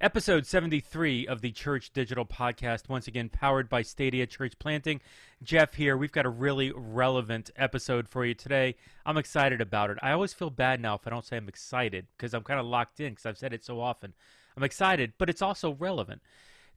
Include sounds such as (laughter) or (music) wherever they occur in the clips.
Episode 73 of the Church Digital Podcast, once again powered by Stadia Church Planting. Jeff here. We've got a really relevant episode for you today. I'm excited about it. I always feel bad now if I don't say I'm excited because I'm kind of locked in because I've said it so often. I'm excited, but it's also relevant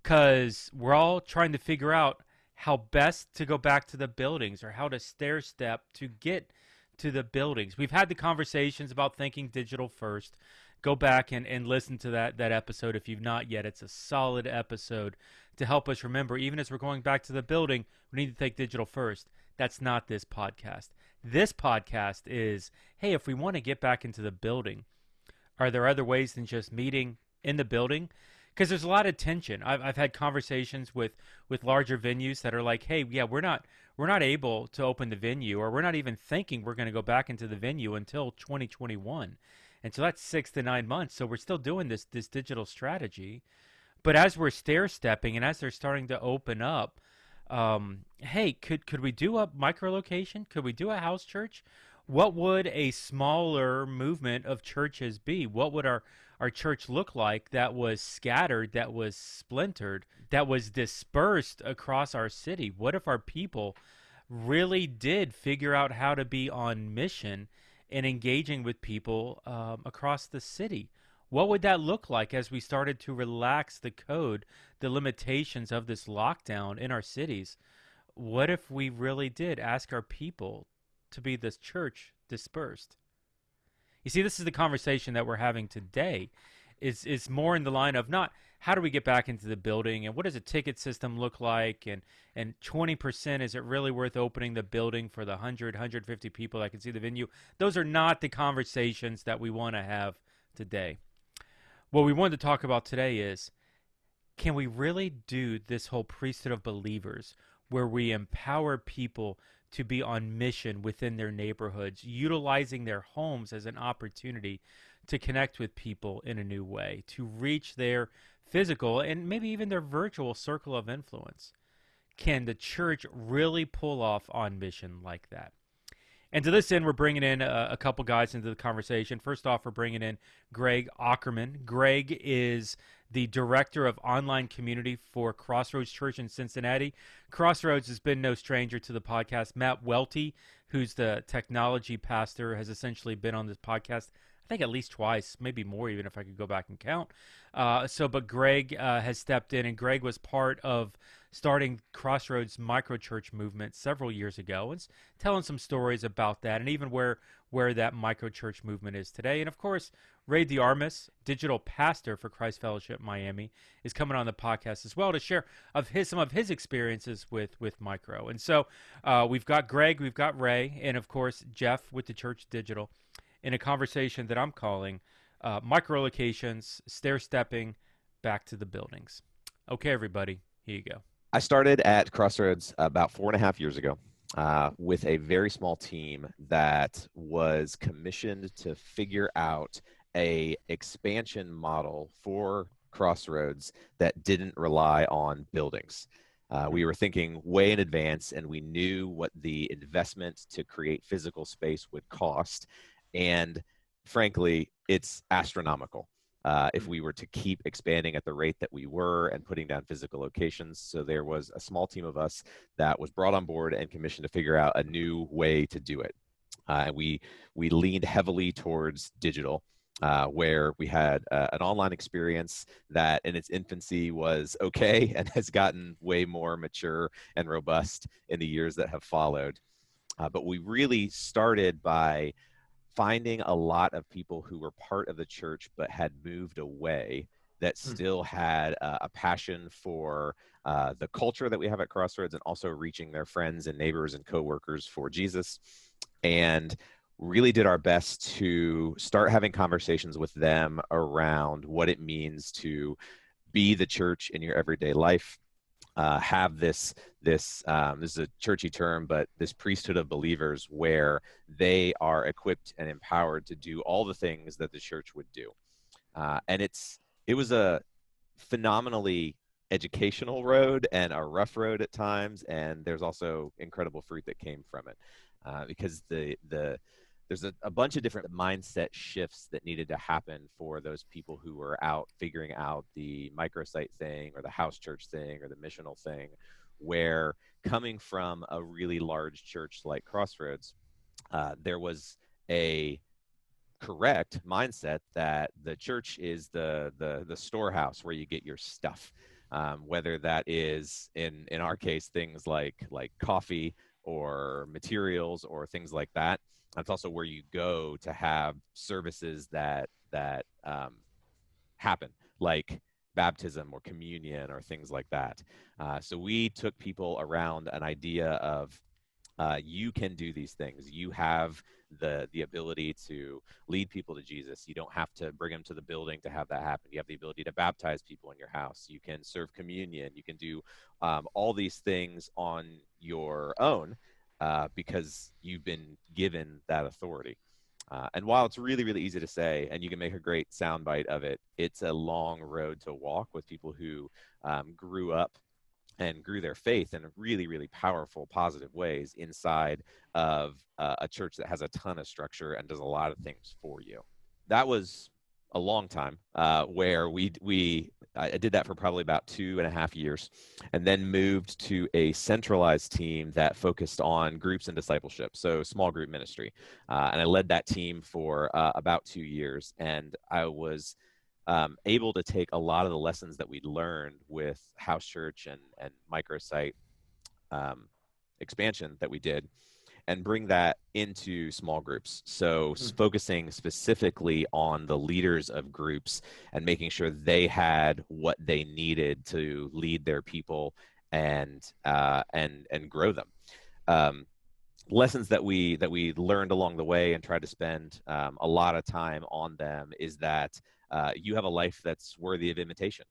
because we're all trying to figure out how best to go back to the buildings or how to stair step to get to the buildings. We've had the conversations about thinking digital first go back and, and listen to that, that episode if you've not yet. It's a solid episode to help us remember, even as we're going back to the building, we need to think digital first. That's not this podcast. This podcast is hey, if we want to get back into the building, are there other ways than just meeting in the building? Because there's a lot of tension. I've, I've had conversations with, with larger venues that are like, hey, yeah, we're not we're not able to open the venue, or we're not even thinking we're going to go back into the venue until 2021 and so that's six to nine months. So we're still doing this this digital strategy, but as we're stair stepping and as they're starting to open up, um, hey, could could we do a micro location? Could we do a house church? What would a smaller movement of churches be? What would our our church look like that was scattered, that was splintered, that was dispersed across our city? What if our people really did figure out how to be on mission and engaging with people um, across the city. What would that look like as we started to relax the code, the limitations of this lockdown in our cities? What if we really did ask our people to be this church dispersed? You see, this is the conversation that we're having today. Is is more in the line of not how do we get back into the building and what does a ticket system look like and and 20% is it really worth opening the building for the 100 150 people that can see the venue? Those are not the conversations that we want to have today. What we wanted to talk about today is can we really do this whole priesthood of believers where we empower people to be on mission within their neighborhoods utilizing their homes as an opportunity to connect with people in a new way to reach their physical and maybe even their virtual circle of influence. Can the church really pull off on mission like that? And to this end, we're bringing in a, a, couple guys into the conversation. First off, we're bringing in Greg Aukerman. Greg is the director of online community for Crossroads Church in Cincinnati. Crossroads has been no stranger to the podcast. Matt Welty, who's the technology pastor, has essentially been on this podcast think at least twice, maybe more, even if I could go back and count. Uh, so, but Greg uh, has stepped in, and Greg was part of starting Crossroads micro church movement several years ago, and telling some stories about that, and even where where that micro church movement is today. And of course, Ray DeArmas, digital pastor for Christ Fellowship Miami, is coming on the podcast as well to share of his some of his experiences with with micro. And so uh, we've got Greg, we've got Ray, and of course Jeff with the Church Digital in a conversation that I'm calling uh, micro stair stepping back to the buildings. Okay, everybody, here you go. I started at Crossroads about four and a half years ago. Uh, with a very small team that was commissioned to figure out a expansion model for Crossroads that didn't rely on buildings. Uh, we were thinking way in advance, and we knew what the investment to create physical space would cost and frankly, it's astronomical. Uh, if we were to keep expanding at the rate that we were and putting down physical locations. So there was a small team of us that was brought on board and commissioned to figure out a new way to do it. Uh, and we we leaned heavily towards digital. Uh, where we had uh, an online experience that in its infancy was okay (laughs) and has gotten way more mature and robust in the years that have followed. Uh, but we really started by finding a lot of people who were part of the church but had moved away that hmm. still had uh, a passion for uh, the culture that we have at Crossroads and also reaching their friends and neighbors and coworkers for Jesus. And really did our best to start having conversations with them around what it means to be the church in your everyday life uh, have this this um, this is a churchy term, but this priesthood of believers where they are equipped and empowered to do all the things that the church would do, uh, and it's it was a phenomenally educational road and a rough road at times, and there's also incredible fruit that came from it, uh, because the the there's a, a bunch of different mindset shifts that needed to happen for those people who were out figuring out the microsite thing or the house church thing or the missional thing, where coming from a really large church like Crossroads, uh, there was a correct mindset that the church is the the the storehouse where you get your stuff um, whether that is in in our case things like like coffee or materials or things like that that's also where you go to have services that that um, happen like baptism or communion or things like that uh, so we took people around an idea of uh, you can do these things you have the the ability to lead people to Jesus. You don't have to bring them to the building to have that happen. You have the ability to baptize people in your house. You can serve communion. You can do um, all these things on your own uh, because you've been given that authority. Uh, and while it's really, really easy to say, and you can make a great soundbite of it, it's a long road to walk with people who um, grew up and grew their faith in really, really powerful, positive ways inside of uh, a church that has a ton of structure and does a lot of things for you. That was a long time uh, where we we I did that for probably about two and a half years, and then moved to a centralized team that focused on groups and discipleship, so small group ministry, uh, and I led that team for uh, about two years, and I was um, able to take a lot of the lessons that we'd learned with house church and, and microsite um, expansion that we did and bring that into small groups. So, mm-hmm. focusing specifically on the leaders of groups and making sure they had what they needed to lead their people and uh, and and grow them. Um, lessons that we that we learned along the way and tried to spend um, a lot of time on them is that uh, you have a life that's worthy of imitation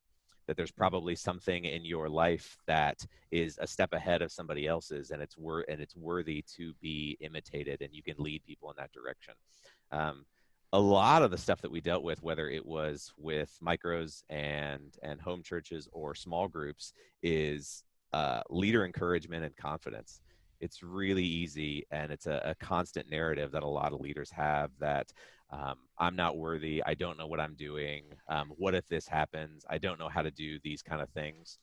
that there's probably something in your life that is a step ahead of somebody else's and it's wor- and it's worthy to be imitated and you can lead people in that direction. Um, a lot of the stuff that we dealt with whether it was with micros and and home churches or small groups is uh, leader encouragement and confidence. It's really easy and it's a, a, constant narrative that a lot of leaders have that um, i'm not worthy i don't know what i'm doing um, what if this happens i don't know how to do these kind of things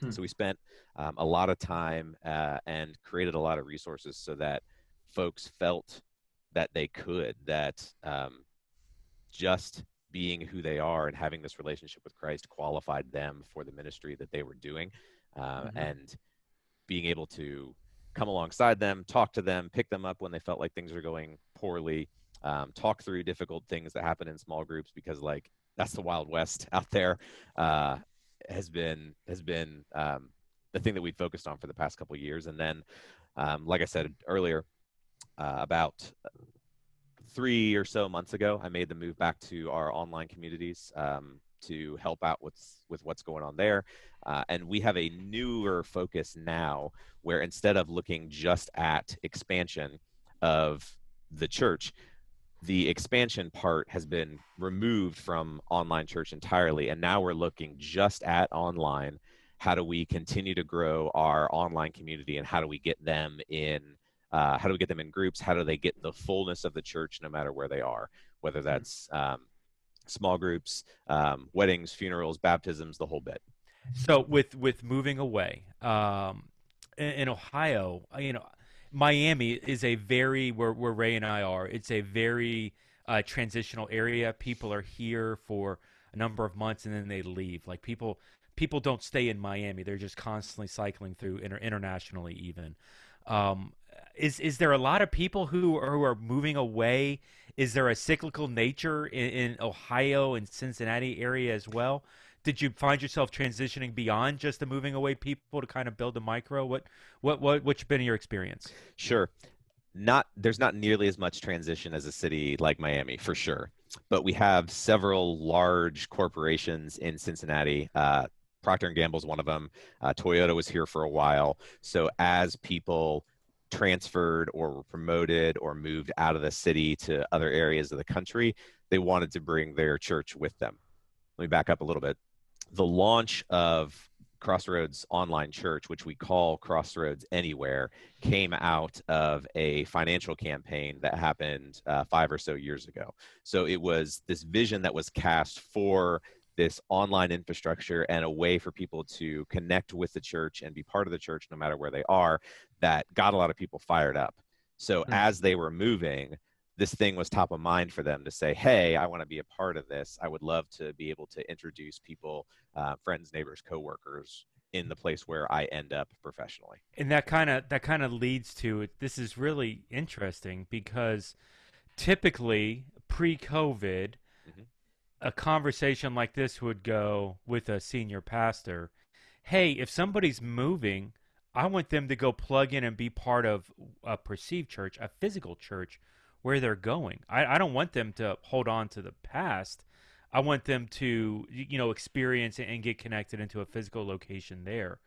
hmm. so we spent um, a lot of time uh, and created a lot of resources so that folks felt that they could that um, just being who they are and having this relationship with christ qualified them for the ministry that they were doing uh, mm-hmm. and being able to come alongside them, talk to them, pick them up when they felt like things are going poorly, um, talk through difficult things that happen in small groups because like that's the wild west (laughs) out there uh, has been has been um, the thing that we focused on for the past couple years and then um, like i said earlier uh, about three or so months ago i made the move back to our online communities um, to help out with with what's going on there. Uh, and we have a newer focus now where instead of looking just at expansion of the church, the expansion part has been removed from online church entirely. And now we're looking just at online. How do we continue to grow our online community and how do we get them in? Uh, how do we get them in groups? How do they get the fullness of the church no matter where they are? Whether hmm. that's um, small groups, um, weddings, funerals, baptisms, the whole bit. So with with moving away um, in, in, Ohio, uh, you know, Miami is a very where where Ray and I are. It's a very uh, transitional area. People are here for a number of months and then they leave. Like people people don't stay in Miami. They're just constantly cycling through inter- internationally even. Um, is is there a lot of people who are, who are moving away? Is there a cyclical nature in, in Ohio and Cincinnati area as well? Did you find yourself transitioning beyond just the moving away people to kind of build a micro? What what what what's been your experience? Sure. Not there's not nearly as much transition as a city like Miami for sure, but we have several large corporations in Cincinnati. Uh, Procter and Gamble is one of them. Uh, Toyota was here for a while. So as people transferred or were promoted or moved out of the city to other areas of the country, they wanted to bring their church with them. Let me back up a little bit. The launch of Crossroads Online Church, which we call Crossroads Anywhere, came out of a financial campaign that happened uh, five or so years ago. So it was this vision that was cast for this online infrastructure and a way for people to connect with the church and be part of the church no matter where they are that got a lot of people fired up. So mm-hmm. as they were moving, this thing was top of mind for them to say, "Hey, I want to be a part of this. I would love to be able to introduce people, uh, friends, neighbors, coworkers, in the place where I end up professionally." And that kind of that kind of leads to this is really interesting because typically pre-COVID, mm-hmm. a conversation like this would go with a senior pastor. Hey, if somebody's moving, I want them to go plug in and be part of a perceived church, a physical church where they're going. I, I don't want them to hold on to the past. I want them to, you know, experience and get connected into a physical location there.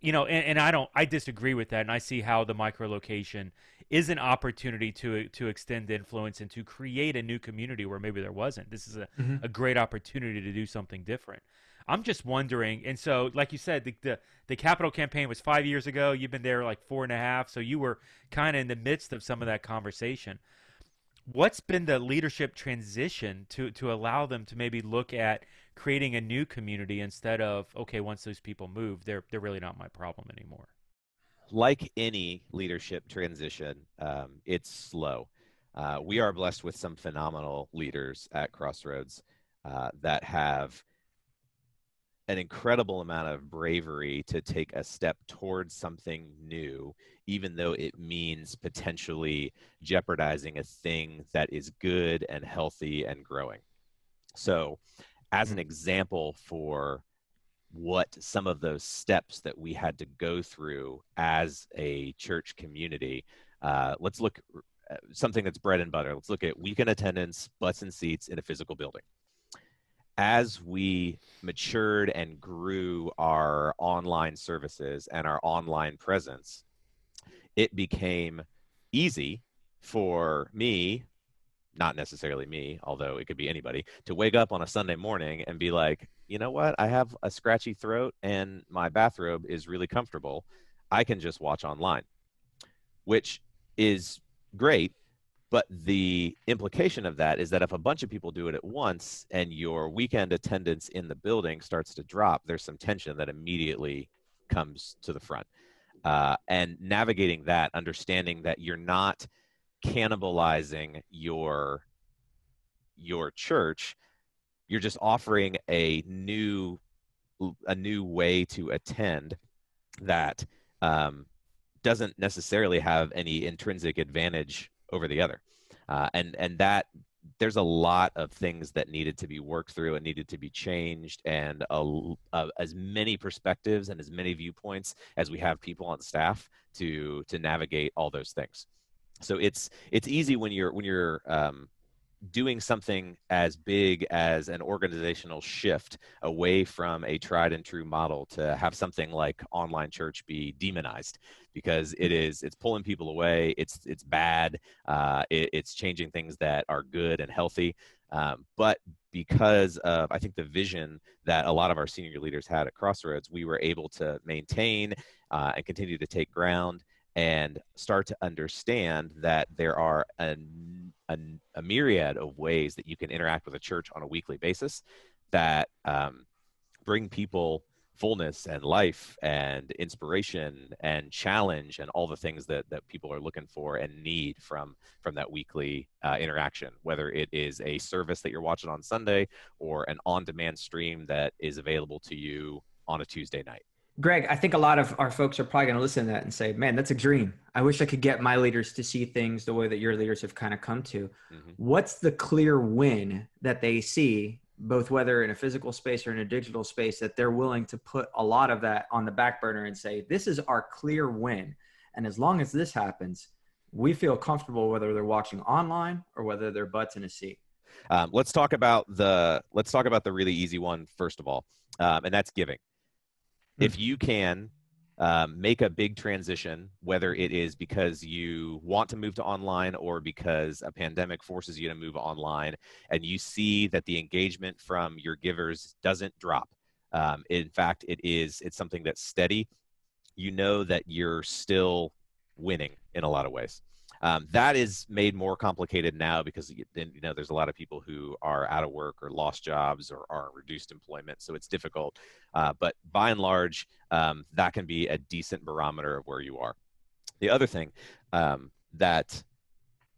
You know, and, and I don't, I disagree with that, and I see how the micro location is an opportunity to to extend influence and to create a new community where maybe there wasn't. This is a, mm-hmm. a great opportunity to do something different. I'm just wondering, and so like you said, the, the the capital campaign was five years ago. You've been there like four and a half, so you were kind of in the midst of some of that conversation what's been the leadership transition to to allow them to maybe look at creating a new community instead of okay once those people move they're they're really not my problem anymore? Like any leadership transition um, it's slow. Uh, we are blessed with some phenomenal leaders at crossroads uh, that have an incredible amount of bravery to take a step towards something new, even though it means potentially jeopardizing a thing that is good and healthy and growing. So, as an mm. example for what some of those steps that we had to go through as a church community, uh, let's look at something that's bread and butter. Let's look at weekend attendance, butts and seats in a physical building as we matured and grew our online services and our online presence, it became easy for me, not necessarily me, although it could be anybody, to wake up on a Sunday morning and be like, you know what? I have a scratchy throat and my bathrobe is really comfortable. I can just watch online, which is great but the implication of that is that if a bunch of people do it at once and your weekend attendance in the building starts to drop, there's some tension that immediately comes to the front. Uh, and navigating that, understanding that you're not cannibalizing your your church, you're just offering a new a new way to attend that um, doesn't necessarily have any intrinsic advantage over the other. Uh, and and that there's a lot of things that needed to be worked through and needed to be changed and a, a, as many perspectives and as many viewpoints as we have people on staff to to navigate all those things. So it's it's easy when you're when you're um, doing something as big as an organizational shift away from a tried and true model to have something like online church be demonized because it is it's pulling people away it's it's bad uh, it, it's changing things that are good and healthy. Um, but because of i think the vision that a lot of our senior leaders had at crossroads we were able to maintain uh, and continue to take ground and start to understand that there are a, a, myriad of ways that you can interact with a church on a weekly basis that um, bring people fullness and life and inspiration and challenge and all the things that, that people are looking for and need from from that weekly uh, interaction. Whether it is a service that you're watching on sunday or an on-demand stream that is available to you on a tuesday night Greg, I think a lot of our folks are probably going to listen to that and say, man, that's a dream. I wish I could get my leaders to see things the way that your leaders have kind of come to. Mm-hmm. What's the clear win that they see, both whether in a physical space or in a digital space, that they're willing to put a lot of that on the back burner and say, this is our clear win. And as long as this happens, we feel comfortable whether they're watching online or whether they're butts in a seat. Um, let's talk about the let's talk about the really easy one first of all, um, and that's giving if hmm. you can um, make a big transition, whether it is because you want to move to online or because a pandemic forces you to move online, and you see that the engagement from your givers doesn't drop, Um, in fact, it is it's something that's steady. You know that you're still winning in a lot of ways. Um, that is made more complicated now because then you know there's a lot of people who are out of work or lost jobs or are reduced employment, so it's difficult. Uh, but by and large, um, that can be a decent barometer of where you are. The other thing um, that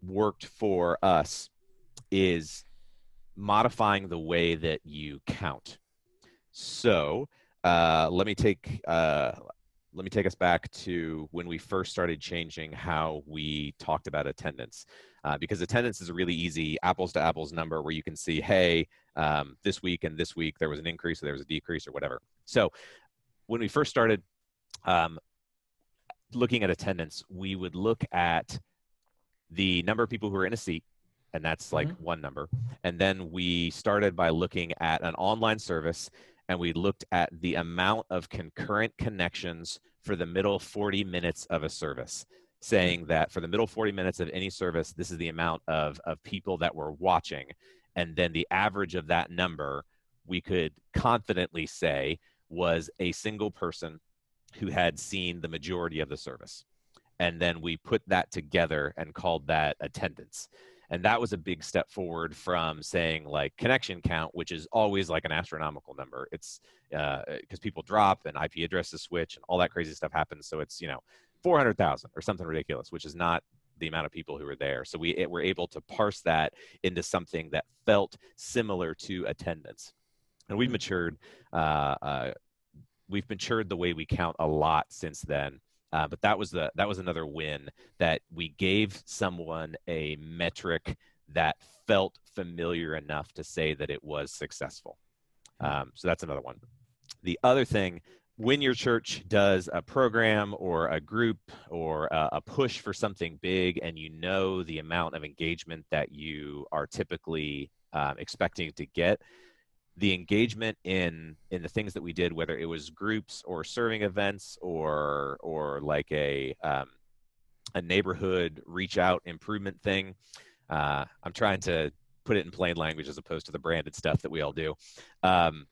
worked for us is modifying the way that you count. So uh, let me take uh, let me take us back to when we first started changing how we talked about attendance, uh, because attendance is a really easy apples to apples number where you can see, hey, um, this week and this week there was an increase or there was a decrease or whatever. So when we first started um, looking at attendance, we would look at the number of people who are in a seat and that's like mm-hmm. one number. And then we started by looking at an online service and we looked at the amount of concurrent connections for the middle 40 minutes of a service saying that for the middle 40 minutes of any service this is the amount of, of people that were watching. And then the average of that number we could confidently say was a single person who had seen the majority of the service. And then we put that together and called that attendance and that was a big step forward from saying like connection count which is always like an astronomical number. It's because uh, people drop and ip addresses switch and all that crazy stuff happens. So it's you know 400000 or something ridiculous which is not the amount of people who are there. So we were able to parse that into something that felt similar to attendance. And we've matured uh, uh, we've matured the way we count a lot since then uh, but that was the that was another win that we gave someone a metric that felt familiar enough to say that it was successful. Um, so that's another one. The other thing, when your church does a program or a group or a, a push for something big, and you know the amount of engagement that you are typically um, expecting to get, the engagement in in the things that we did, whether it was groups or serving events or or like a um, a neighborhood reach out improvement thing. Uh, I'm trying to put it in plain language as opposed to the branded stuff that we all do. Um,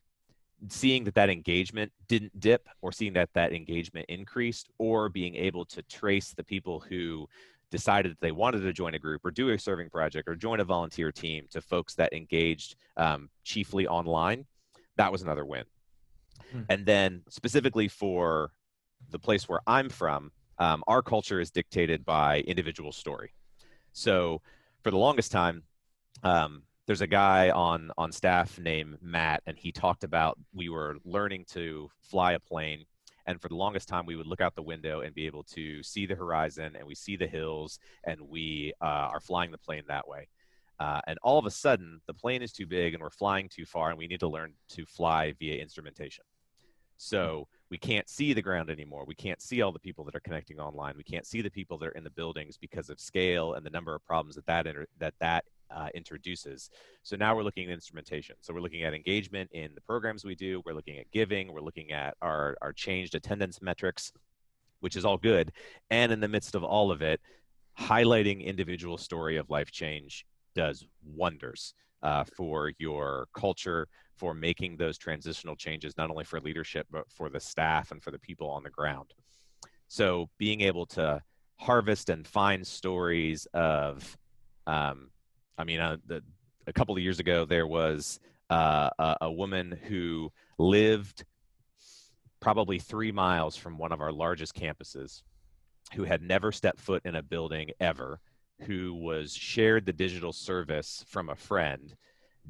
seeing that that engagement didn't dip or seeing that that engagement increased or being able to trace the people who decided that they wanted to join a group or do a serving project or join a volunteer team to folks that engaged um, chiefly online, that was another win. Hmm. And then specifically for the place where I'm from, um, our culture is dictated by individual story. So for the longest time, um, there's a guy on on staff named Matt, and he talked about we were learning to fly a plane and for the longest time, we would look out the window and be able to see the horizon and we see the hills and we uh, are flying the plane that way. Uh, and all of a sudden, the plane is too big and we're flying too far and we need to learn to fly via instrumentation. So we can't see the ground anymore. We can't see all the people that are connecting online. We can't see the people that are in the buildings because of scale and the number of problems that that, inter- that, that uh, introduces. So now we're looking at instrumentation. So we're looking at engagement in the programs we do. We're looking at giving. We're looking at our, our changed attendance metrics, which is all good. And in the midst of all of it, highlighting individual story of life change does wonders uh, for your culture, for making those transitional changes, not only for leadership, but for the staff and for the people on the ground. So being able to harvest and find stories of um, I mean, uh, the, a couple of years ago, there was uh, a, a, woman who lived probably three miles from one of our largest campuses, who had never stepped foot in a building ever, who was shared the digital service from a friend,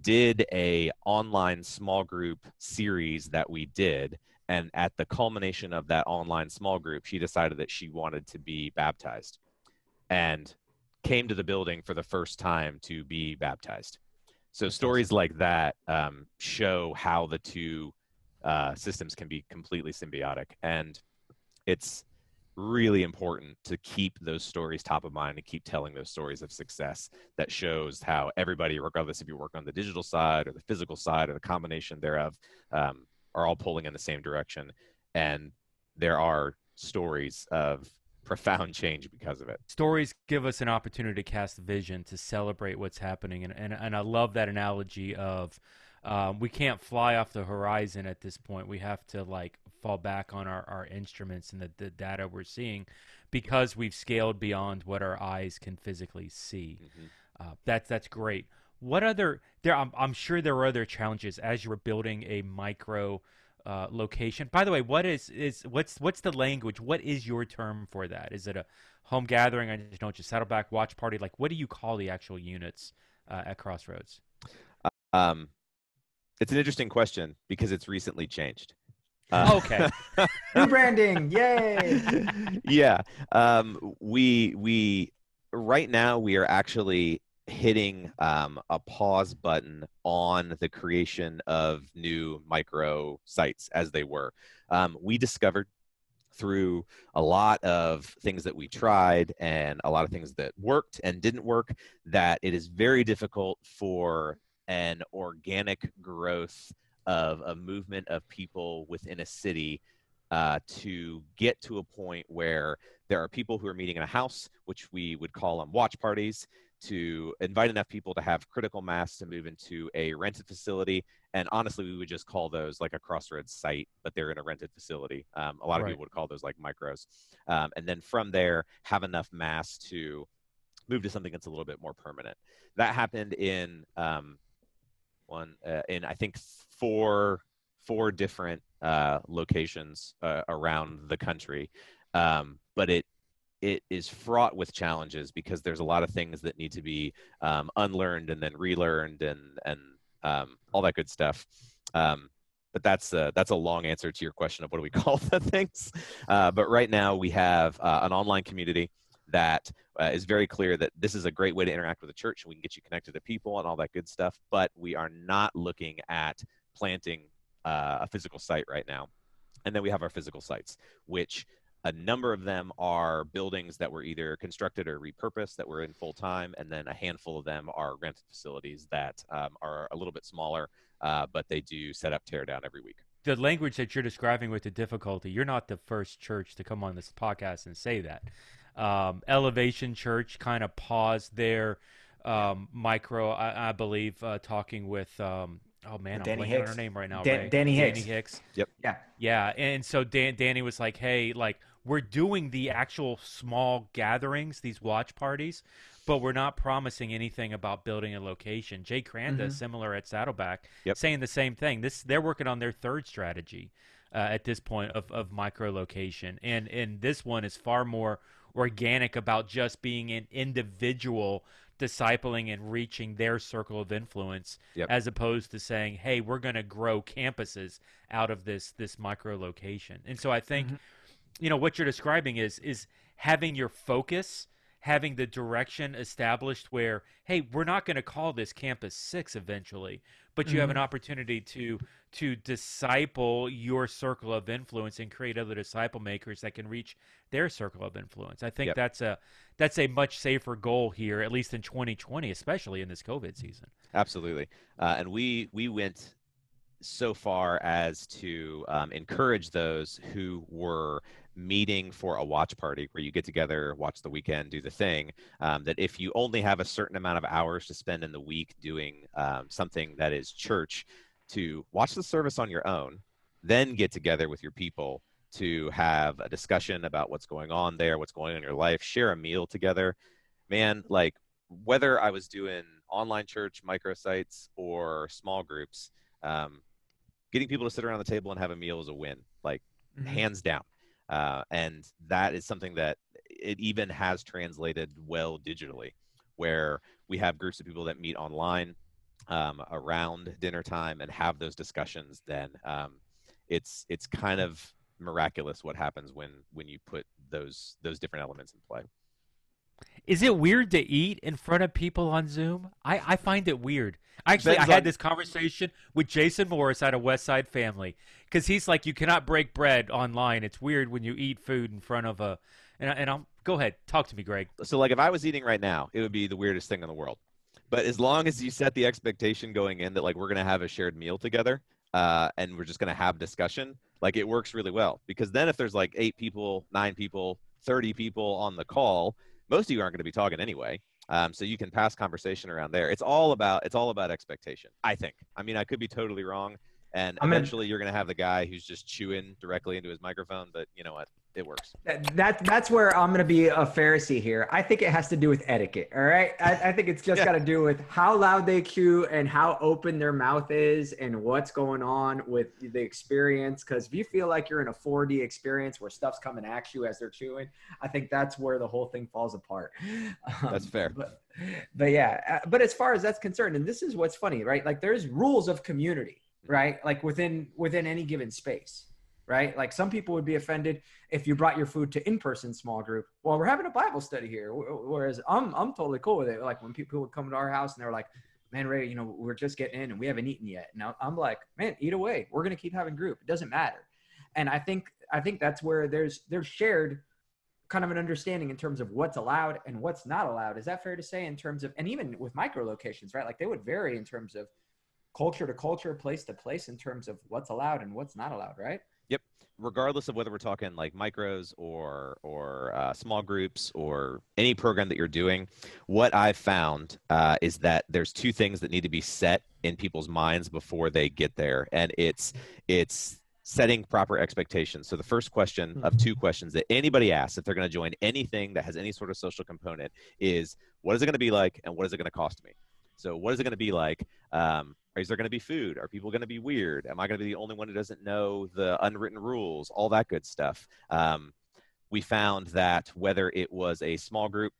did a online small group series that we did, and at the culmination of that online small group, she decided that she wanted to be baptized, and came to the building for the first time to be baptized. So stories like that um, show how the two uh, systems can be completely symbiotic, and it's really important to keep those stories top of mind and keep telling those stories of success that shows how everybody, regardless if you work on the digital side or the physical side or the combination thereof, um, are all pulling in the same direction. And there are stories of profound change because of it. Stories give us an opportunity to cast vision, to celebrate what's happening. And, and, and I love that analogy of um, we can't fly off the horizon at this point. We have to like fall back on our, our instruments and the, the data we're seeing because we've scaled beyond what our eyes can physically see. Mm-hmm. Uh, that's that's great. What other there? I'm, I'm sure there were other challenges as you were building a micro uh, location. By the way, what is is what's what's the language? What is your term for that? Is it a home gathering? I just know it's a Saddleback watch party. Like, what do you call the actual units uh, at Crossroads? Um, it's an interesting question because it's recently changed. Uh, (laughs) okay. (laughs) Rebranding, yay! yeah, um, we we right now we are actually hitting um, a pause button on the creation of new micro sites as they were. Um, we discovered through a lot of things that we tried and a lot of things that worked and didn't work that it is very difficult for an organic growth of a movement of people within a city uh, to get to a point where there are people who are meeting in a house, which we would call them watch parties, to invite enough people to have critical mass to move into a rented facility. And honestly, we would just call those like a crossroads site, but they're in a rented facility. Um, a lot of right. people would call those like micros. Um, and then from there, have enough mass to move to something that's a little bit more permanent. That happened in um, one uh, in I think four four different uh, locations uh, around the country. Um, but it it is fraught with challenges because there's a lot of things that need to be um, unlearned and then relearned and and um, all that good stuff. Um, but that's a, that's a long answer to your question of what do we (laughs) call the things. Uh, but right now we have uh, an online community that uh, is very clear that this is a great way to interact with the church and we can get you connected to people and all that good stuff. But we are not looking at planting uh, a physical site right now. And then we have our physical sites, which a number of them are buildings that were either constructed or repurposed that were in full time, and then a handful of them are rented facilities that um, are a little bit smaller, uh, but they do set up tear down every week. The language that you're describing with the difficulty, you're not the first church to come on this podcast and say that. Um, Elevation Church kind of paused their um, micro, I, I believe, uh, talking with um, oh man, Danny I'm Hicks. on her name right now. Dan- Danny Hicks. Danny Hicks. Yep. Yeah. Yeah, and so Dan- Danny was like, "Hey, like we're doing the actual small gatherings, these watch parties, but we're not promising anything about building a location." Jay Kranda, mm-hmm. similar at Saddleback, yep. saying the same thing. This they're working on their third strategy uh, at this point of of micro location, and and this one is far more organic about just being an individual discipling and reaching their circle of influence yep. as opposed to saying hey we're going to grow campuses out of this this micro location and so i think mm-hmm. You know what you're describing is is having your focus having the direction established where hey we're not going to call this campus 6 eventually but you mm-hmm. have an opportunity to to disciple your circle of influence and create other disciple makers that can reach their circle of influence. I think yep. that's a that's a much safer goal here, at least in 2020, especially in this COVID season. Absolutely, uh, and we we went so far as to um, encourage those who were meeting for a watch party where you get together, watch the weekend, do the thing. Um, that if you only have a certain amount of hours to spend in the week doing um, something that is church, to watch the service on your own, then get together with your people to have a discussion about what's going on there, what's going on in your life, share a meal together. Man, like whether I was doing online church, microsites, or small groups, um, getting people to sit around the table and have a meal is a win, like mm-hmm. hands down. Uh, and that is something that it even has translated well digitally, where we have groups of people that meet online um, around dinner time and have those discussions. Then um, it's it's kind of miraculous what happens when when you put those those different elements in play. Is it weird to eat in front of people on Zoom? I, I find it weird. Actually, I had this conversation with Jason Morris out of West Side Family because he's like, you cannot break bread online. It's weird when you eat food in front of a. And, and I'll go ahead, talk to me, Greg. So, like, if I was eating right now, it would be the weirdest thing in the world. But as long as you set the expectation going in that like we're gonna have a shared meal together, uh, and we're just gonna have discussion, like it works really well. Because then if there's like eight people, nine people, thirty people on the call, most of you aren't going to be talking anyway. Um, so you can pass conversation around there. It's all about it's all about expectation. I think. I mean, I could be totally wrong, and I'm eventually you're going to have the guy who's just chewing directly into his microphone. But you know what? It works. That, that that's where I'm gonna be a Pharisee here. I think it has to do with etiquette. All right, I, I think it's just Yeah. got to do with how loud they chew and how open their mouth is and what's going on with the experience. Because if you feel like you're in a 4D experience where stuff's coming at you as they're chewing, I think that's where the whole thing falls apart. Um, That's fair. But, but yeah, uh, but as far as that's concerned, and this is what's funny, right? Like there's rules of community, right? Like within within any given space right? Like some people would be offended if you brought your food to in-person small group. Well, we're having a Bible study here, whereas I'm I'm totally cool with it. Like when people would come to our house and they're like, "Man, Ray, you know, we're just getting in and we haven't eaten yet." Now I'm like, "Man, eat away. We're gonna keep having group. It doesn't matter." And I think I think that's where there's there's shared kind of an understanding in terms of what's allowed and what's not allowed. Is that fair to say in terms of and even with micro locations, right? Like they would vary in terms of culture to culture, place to place in terms of what's allowed and what's not allowed, right? Regardless of whether we're talking like micros or or uh, small groups or any program that you're doing what i've found uh, is that there's two things that need to be set in people's minds before they get there and it's it's setting proper expectations. So the first question of two questions that anybody asks if they're going to join anything that has any sort of social component is what is it going to be like and what is it going to cost me? So what is it going to be like? Um, is there going to be food? Are people going to be weird? Am I going to be the only one who doesn't know the unwritten rules? All that good stuff. Um, we found that whether it was a small group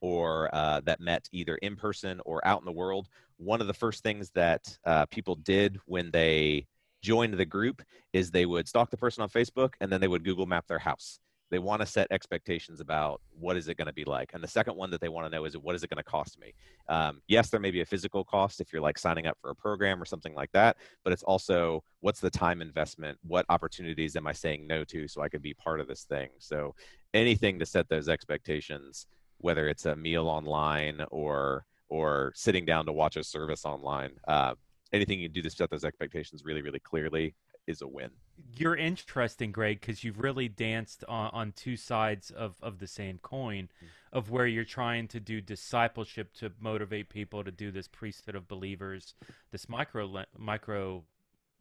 or uh, that met either in person or out in the world, one of the first things that uh, people did when they joined the group is they would stalk the person on Facebook and then they would Google map their house. They want to set expectations about what is it going to be like. And the second one that they want to know is what is it going to cost me? Um, yes, there may be a physical cost if you're like signing up for a program or something like that, but it's also what's the time investment? What opportunities am I saying no to so I can be part of this thing? So anything to set those expectations, whether it's a meal online or or sitting down to watch a service online, uh, anything you do to set those expectations really, really clearly is a win. You're interesting, Greg, because you've really danced on, on two sides of, of the same coin, of where you're trying to do discipleship to motivate people to do this priesthood of believers, this micro micro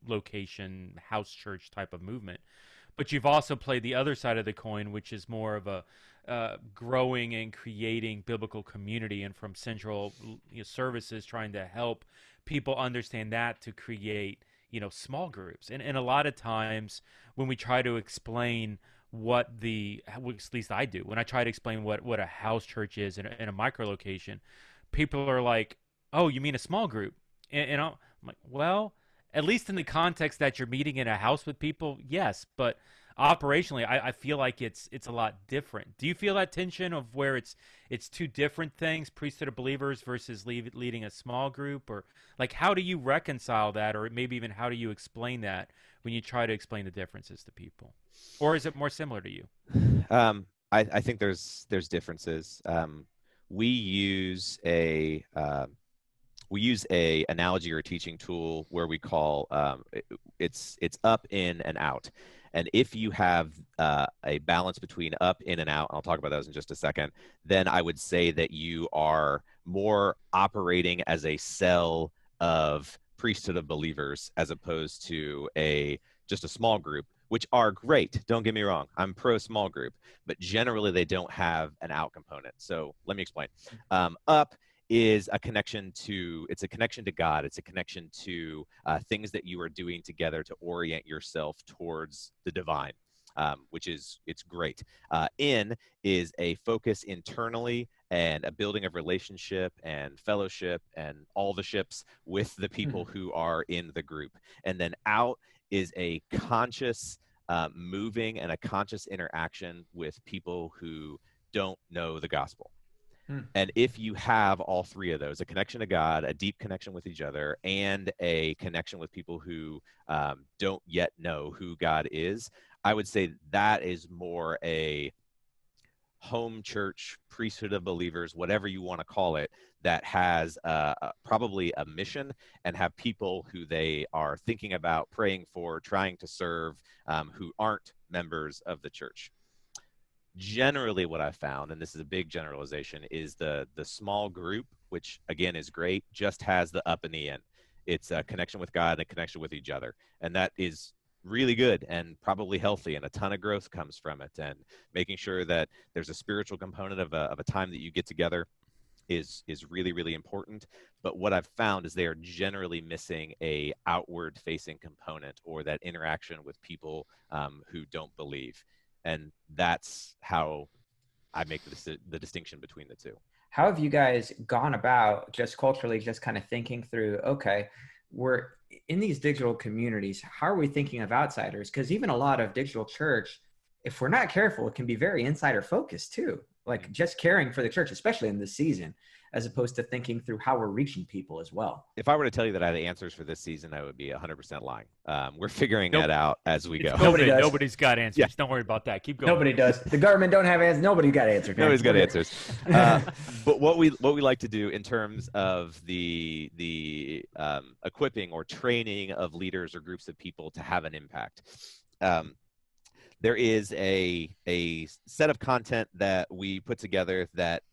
location house church type of movement. But you've also played the other side of the coin, which is more of a uh, growing and creating biblical community, and from central you know, services trying to help people understand that to create you know small groups. And, and a lot of times when we try to explain what the at least i do when i try to explain what what a house church is in a, in a micro location people are like oh you mean a small group? And, and i'm like well at least in the context that you're meeting in a house with people yes but operationally I, I feel like it's it's a lot different. Do you feel that tension of where it's it's two different things priesthood of believers versus lead, leading a small group? Or like how do you reconcile that? Or maybe even how do you explain that when you try to explain the differences to people? Or is it more similar to you? Um, I, I think there's there's differences. Um, we use a uh, we use a analogy or teaching tool where we call um, it- it's it's up in and out and if you have uh, a balance between up in and out i'll talk about those in just a second then i would say that you are more operating as a cell of priesthood of believers as opposed to a just a small group which are great. Don't get me wrong. I'm pro small group but generally they don't have an out component. So let me explain. Um, up is a connection to it's a connection to god it's a connection to uh, things that you are doing together to orient yourself towards the divine um, which is it's great. Uh, in is a focus internally and a building of relationship and fellowship and all the ships with the people who are in the group. And then out is a conscious uh, moving and a conscious interaction with people who don't know the gospel Hmm. and if you have all three of those a connection to God, a deep connection with each other, and a connection with people who um, don't yet know who God is, I would say that is more a home church, priesthood of believers, whatever you want to call it, that has uh, uh, probably a mission and have people who they are thinking about, praying for, trying to serve, um, who aren't members of the church generally what i found and this is a big generalization is the the small group which again is great just has the up and the in. It's a connection with god and a connection with each other and that is really good and probably healthy and a ton of growth comes from it and making sure that there's a spiritual component of a, of a time that you get together is is really really important. But what i've found is they are generally missing a outward facing component or that interaction with people um, who don't believe and that's how i make the, the distinction between the two. How have you guys gone about just culturally just kind of thinking through okay we're in these digital communities how are we thinking of outsiders? Because even a lot of digital church if we're not careful it can be very insider focused too. Like mm-hmm. just caring for the church especially in this season as opposed to thinking through how we're reaching people as well. If I were to tell you that I had answers for this season, I would be 100% lying. Um, we're figuring nope. that out as we go. Nobody does. Nobody's got answers. Yeah. Don't worry about that. Keep going. Nobody does. The government don't have answers. Nobody got answers. Nobody's got answers. (laughs) Uh, but what we what we like to do in terms of the the um, equipping or training of leaders or groups of people to have an impact. Um, there is a a set of content that we put together that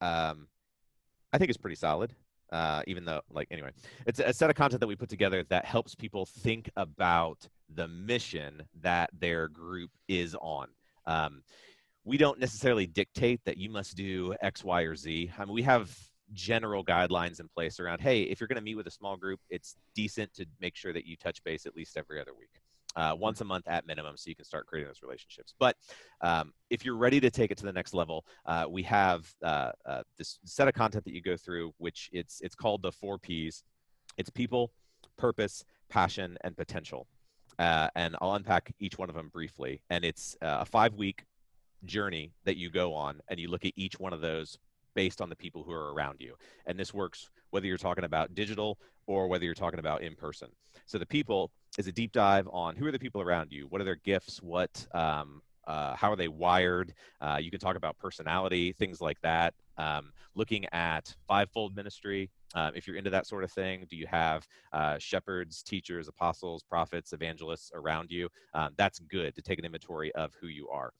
um, I think is pretty solid. Uh, even though, like, anyway, it's a set of content that we put together that helps people think about the mission that their group is on. Um, we don't necessarily dictate that you must do X, Y, or Z. I mean, we have general guidelines in place around hey if you're going to meet with a small group it's decent to make sure that you touch base at least every other week uh, once a month at minimum so you can start creating those relationships. But um, if you're ready to take it to the next level uh, we have uh, uh this set of content that you go through which it's it's called the four p's. It's people purpose passion and potential. Uh, and i'll unpack each one of them briefly. And it's uh, a five week journey that you go on and you look at each one of those based on the people who are around you and this works whether you're talking about digital or whether you're talking about in person so the people is a deep dive on who are the people around you, what are their gifts, what um, uh, how are they wired? Uh, you can talk about personality, things like that. Um, looking at fivefold ministry, uh, if you're into that sort of thing, do you have uh, shepherds, teachers, apostles, prophets, evangelists around you? Um, that's good to take an inventory of who you are.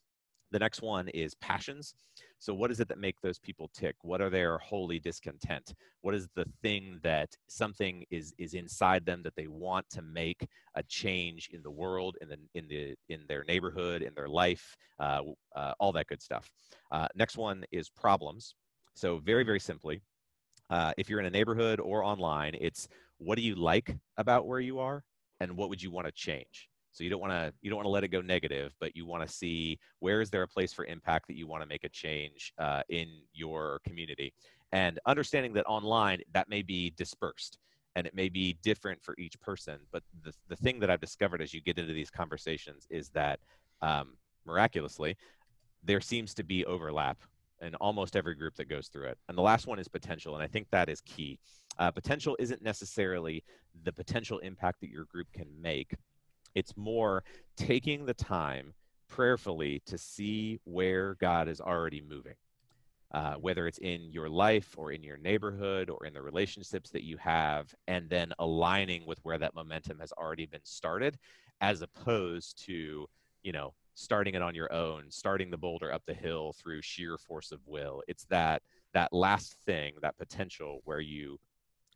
The next one is passions. So, what is it that make those people tick? What are their holy discontent? What is the thing that something is is inside them that they want to make a change in the world, in the in the in their neighborhood, in their life, uh, uh, all that good stuff. Uh, next one is problems. So, very very simply, uh, if you're in a neighborhood or online, it's what do you like about where you are, and what would you want to change? So you don't want to you don't want to let it go negative, but you want to see where is there a place for impact that you want to make a change uh, in your community, and understanding that online that may be dispersed and it may be different for each person. But the the thing that I've discovered as you get into these conversations is that um, miraculously there seems to be overlap in almost every group that goes through it. And the last one is potential, and I think that is key. Uh, potential isn't necessarily the potential impact that your group can make it's more taking the time prayerfully to see where God is already moving. Uh, whether it's in your life or in your neighborhood or in the relationships that you have, and then aligning with where that momentum has already been started, as opposed to, you know, starting it on your own, starting the boulder up the hill through sheer force of will. It's that that last thing, that potential where you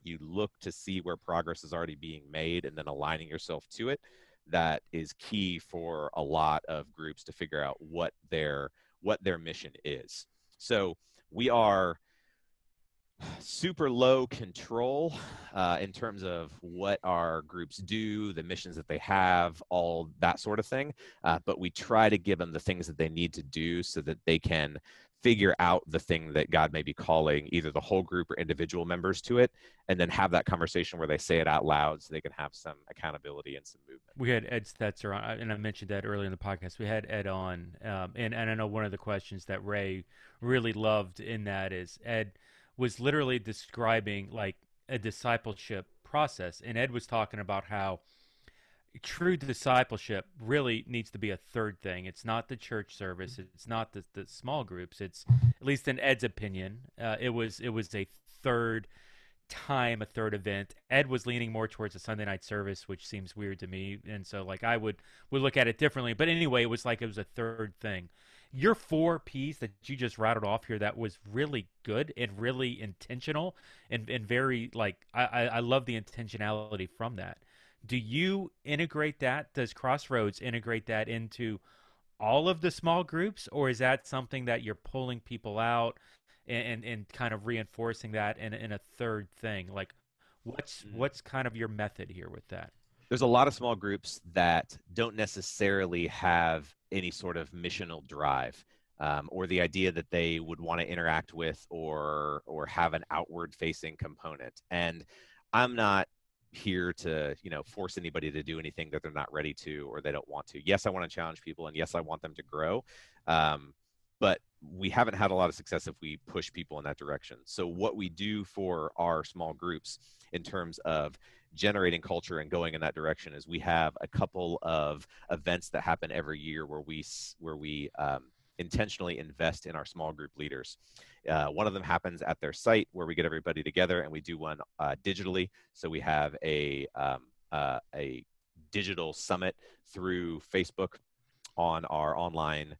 you look to see where progress is already being made and then aligning yourself to it that is key for a lot of groups to figure out what their what their mission is. So we are super low control uh, in terms of what our groups do, the missions that they have, all that sort of thing. Uh, but we try to give them the things that they need to do so that they can figure out the thing that God may be calling either the whole group or individual members to it, and then have that conversation where they say it out loud so they can have some accountability and some movement. We had Ed Stetzer on, and I mentioned that earlier in the podcast. We had Ed on, um, and, and I know one of the questions that Ray really loved in that is Ed was literally describing like a discipleship process, and Ed was talking about how – true discipleship really needs to be a third thing. It's not the church service. It's not the, the small groups. It's at least in Ed's opinion, uh, it was it was a third time, a third event. Ed was leaning more towards a Sunday night service, which seems weird to me, and so like I would would look at it differently. But anyway, it was like it was a third thing. your four P's that you just rattled off here that was really good and really intentional and, and very like I, I love the intentionality from that. Do you integrate that? Does Crossroads integrate that into all of the small groups, or is that something that you're pulling people out and and, and kind of reinforcing that in, in a third thing? Like what's mm-hmm. what's kind of your method here with that? There's a lot of small groups that don't necessarily have any sort of missional drive. Um, or the idea that they would want to interact with or or have an outward facing component and i'm not here to you know force anybody to do anything that they're not ready to or they don't want to. Yes i want to challenge people and yes i want them to grow um, but we haven't had a lot of success if we push people in that direction. So what we do for our small groups in terms of generating culture and going in that direction is we have a couple of events that happen every year where we where we um, intentionally invest in our small group leaders. Uh, one of them happens at their site where we get everybody together and we do one uh, digitally. So we have a um, uh, a digital summit through Facebook on our online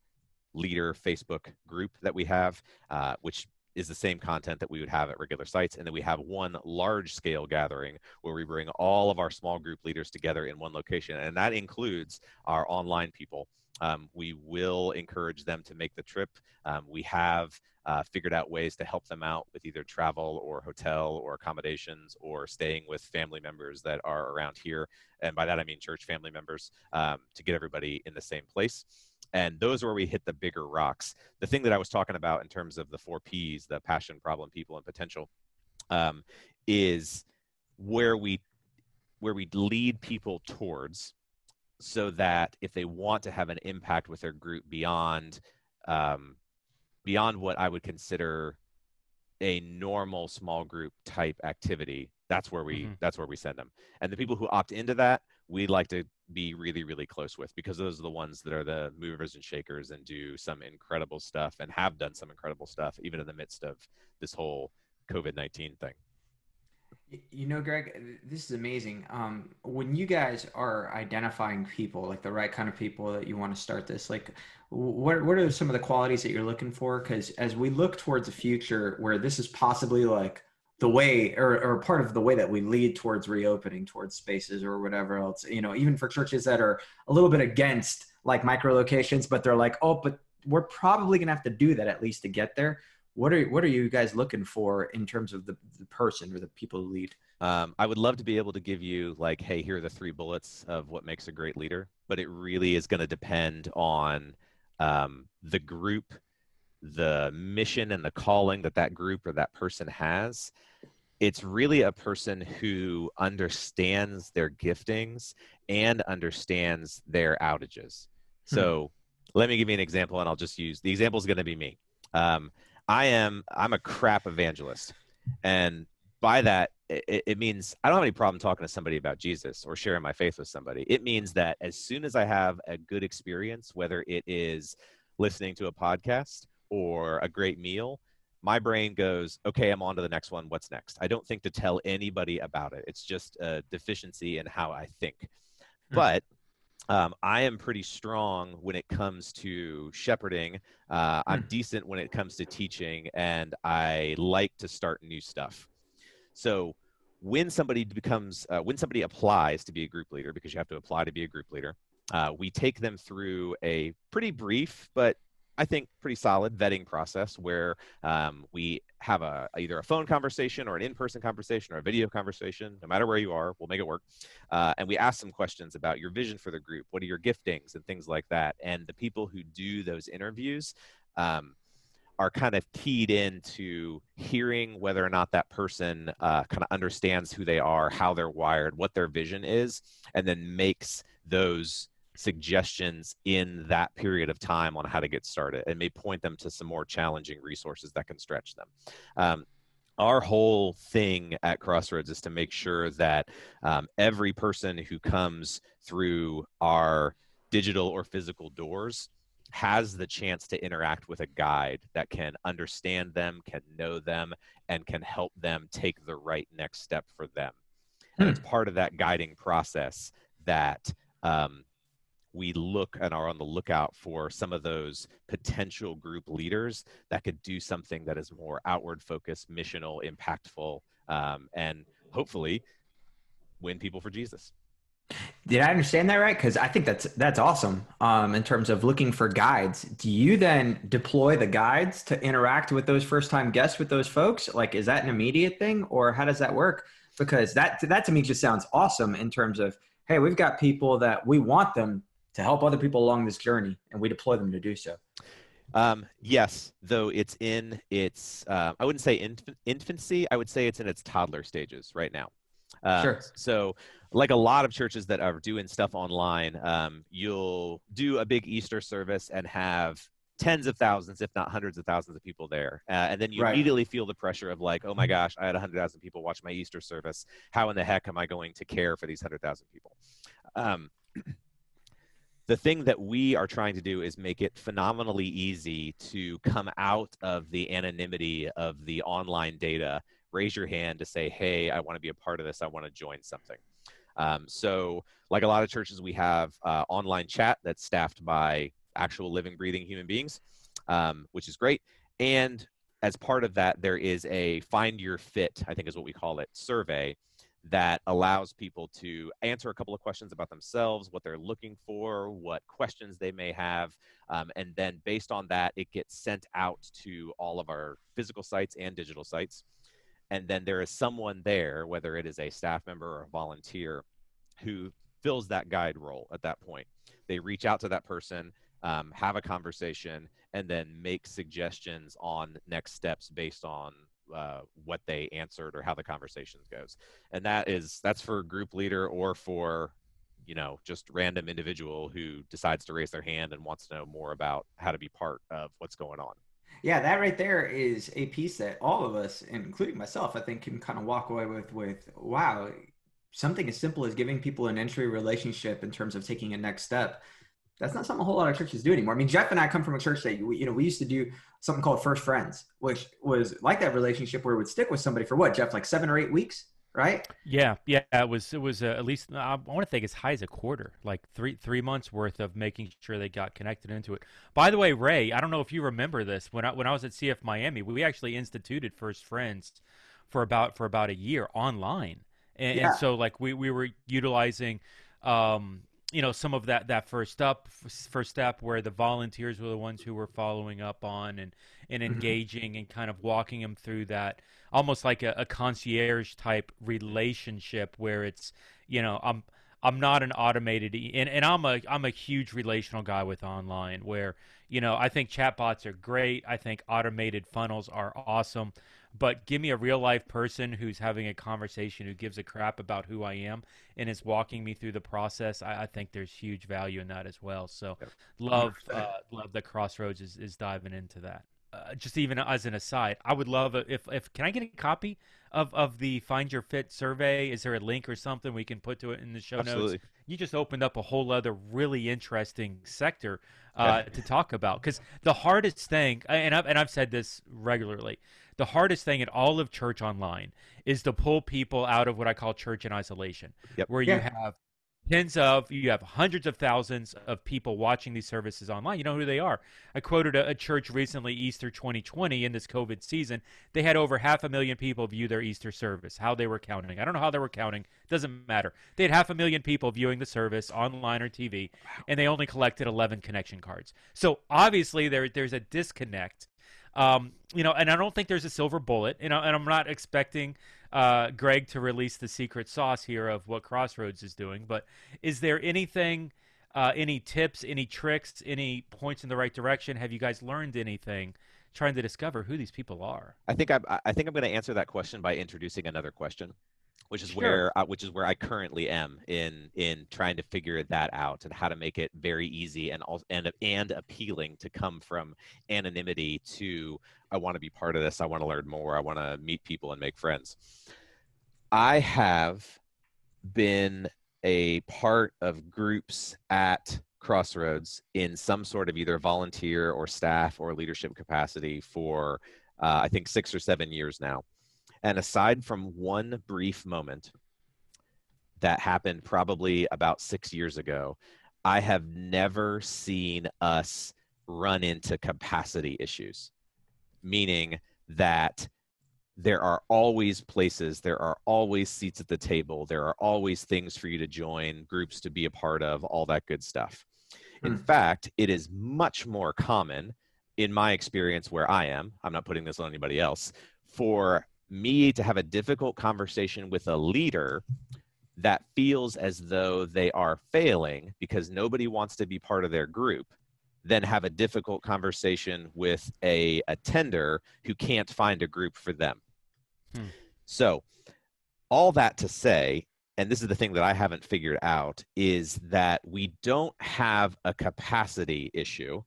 leader Facebook group that we have, uh, which is the same content that we would have at regular sites. And then we have one large scale gathering where we bring all of our small group leaders together in one location. And that includes our online people. Um, we will encourage them to make the trip. Um, we have uh, figured out ways to help them out with either travel or hotel or accommodations or staying with family members that are around here. And by that, I mean church family members um, to get everybody in the same place and those are where we hit the bigger rocks the thing that i was talking about in terms of the four p's the passion problem people and potential um, is where we where we lead people towards so that if they want to have an impact with their group beyond um, beyond what i would consider a normal small group type activity that's where we mm-hmm. that's where we send them and the people who opt into that we like to be really really close with because those are the ones that are the movers and shakers and do some incredible stuff and have done some incredible stuff even in the midst of this whole covid-19 thing. You know greg this is amazing. Um, when you guys are identifying people like the right kind of people that you want to start this like what, what are some of the qualities that you're looking for? Because as we look towards a future where this is possibly like the way or, or part of the way that we lead towards reopening towards spaces or whatever else you know even for churches that are a little bit against like micro locations but they're like oh but we're probably going to have to do that at least to get there. What are what are you guys looking for in terms of the, the person or the people who lead? Um, i would love to be able to give you like hey here are the three bullets of what makes a great leader but it really is going to depend on um, the group the mission and the calling that that group or that person has it's really a person who understands their giftings and understands their outages. Hmm. so let me give you an example and i'll just use the example is going to be me. Um, i am i'm a crap evangelist and by that it, it, means i don't have any problem talking to somebody about jesus or sharing my faith with somebody. It means that as soon as i have a good experience whether it is listening to a podcast or a great meal, my brain goes, okay, I'm on to the next one. What's next? I don't think to tell anybody about it. It's just a deficiency in how I think. Mm-hmm. But um, I am pretty strong when it comes to shepherding. Uh, I'm mm. decent when it comes to teaching, and I like to start new stuff. So when somebody becomes, uh, when somebody applies to be a group leader, because you have to apply to be a group leader, uh, we take them through a pretty brief but I think, pretty solid vetting process where um, we have a either a phone conversation or an in-person conversation or a video conversation. No matter where you are, we'll make it work. Uh, and we ask some questions about your vision for the group. What are your giftings and things like that. And the people who do those interviews. Um, are kind of keyed into hearing whether or not that person uh, kind of understands who they are, how they're wired, what their vision is, and then makes those suggestions in that period of time on how to get started and may point them to some more challenging resources that can stretch them. Um, our whole thing at Crossroads is to make sure that um, every person who comes through our digital or physical doors has the chance to interact with a guide that can understand them, can know them, and can help them take the right next step for them. And it's hmm. part of that guiding process that um, we look and are on the lookout for some of those potential group leaders that could do something that is more outward focused, missional, impactful, um, and hopefully win people for Jesus. Did I understand that right? Because I think that's that's awesome. Um, in terms of looking for guides, do you then deploy the guides to interact with those first time guests with those folks? Like, is that an immediate thing, or how does that work? Because that that to me just sounds awesome in terms of hey, we've got people that we want them to help other people along this journey, and we deploy them to do so. Um, yes, though it's in its uh, I wouldn't say inf- infancy. I would say it's in its toddler stages right now. Um, sure. So, like a lot of churches that are doing stuff online, um, you'll do a big Easter service and have tens of thousands, if not hundreds of thousands of people there. Uh, and then you right. immediately feel the pressure of like, oh my gosh, I had 100,000 people watch my Easter service. How in the heck am I going to care for these 100,000 people? Um, the thing that we are trying to do is make it phenomenally easy to come out of the anonymity of the online data raise your hand to say, hey, I want to be a part of this. I want to join something. Um, so, like a lot of churches, we have uh, online chat that's staffed by actual living, breathing human beings, um, which is great. And as part of that, there is a find your fit, I think is what we call it, survey that allows people to answer a couple of questions about themselves, what they're looking for, what questions they may have. Um, and then based on that, it gets sent out to all of our physical sites and digital sites and then there is someone there whether it is a staff member or a volunteer who fills that guide role at that point they reach out to that person um, have a conversation and then make suggestions on next steps based on uh, what they answered or how the conversation goes and that is that's for group leader or for you know just random individual who decides to raise their hand and wants to know more about how to be part of what's going on yeah, that right there is a piece that all of us, including myself, I think can kind of walk away with with wow, something as simple as giving people an entry relationship in terms of taking a next step. That's not something a whole lot of churches do anymore. I mean, Jeff and I come from a church that we, you know we used to do something called First Friends, which was like that relationship where it would stick with somebody for what Jeff, like seven or eight weeks right? Yeah, yeah. It was it was uh, at least I want to think as high as a quarter, like three three months worth of making sure they got connected into it. By the way, Ray, I don't know if you remember this when I when I was at CF Miami, we actually instituted First Friends for about for about a year online, and, yeah. and so like we we were utilizing. Um, you know some of that that first up first step where the volunteers were the ones who were following up on and and mm-hmm. engaging mm-hmm. and kind of walking them through that almost like a, a concierge type relationship where it's you know I'm I'm not an automated and, and I'm a I'm a huge relational guy with online where you know I think chatbots are great I think automated funnels are awesome but give me a real life person who's having a conversation who gives a crap about who I am and is walking me through the process I, I think there's huge value in that as well so love uh, love that Crossroads is, is diving into that uh, just even as an aside, I would love if if can I get a copy of of the Find Your Fit survey? Is there a link or something we can put to it in the show Absolutely. notes? You just opened up a whole other really interesting sector uh, to talk about because the hardest thing, and I've and I've said this regularly, the hardest thing in all of church online is to pull people out of what I call church in isolation, yep. where yeah. you have tens of you have hundreds of thousands of people watching these services online. You know who they are? I quoted a, a, church recently easter 2020 in this covid season. They had over half a million people view their easter service how they were counting. I don't know how they were counting. Doesn't matter. They had half a million people viewing the service online or tv and they only collected 11 connection cards. So obviously there there's a disconnect um, you know, and I don't think there's a silver bullet. You know, and I'm not expecting uh, Greg to release the secret sauce here of what Crossroads is doing. But is there anything, uh, any tips, any tricks, any points in the right direction? Have you guys learned anything? Trying to discover who these people are. I think I'm. I think I'm going to answer that question by introducing another question which is sure. where uh, which is where I currently am in in trying to figure that out and how to make it very easy and and and appealing to come from anonymity to I want to be part of this. I want to learn more. I want to meet people and make friends. I have been a part of groups at Crossroads in some sort of either volunteer or staff or leadership capacity for uh, I think six or seven years now. And aside from one brief moment that happened probably about six years ago, I have never seen us run into capacity issues, meaning that there are always places, there are always seats at the table, there are always things for you to join, groups to be a part of, all that good stuff. In mm. fact, it is much more common in my experience where I am, I'm not putting this on anybody else, for me to have a difficult conversation with a leader that feels as though they are failing because nobody wants to be part of their group then have a difficult conversation with a attender who can't find a group for them Hmm. So, all that to say, and this is the thing that I haven't figured out, is that we don't have a capacity issue.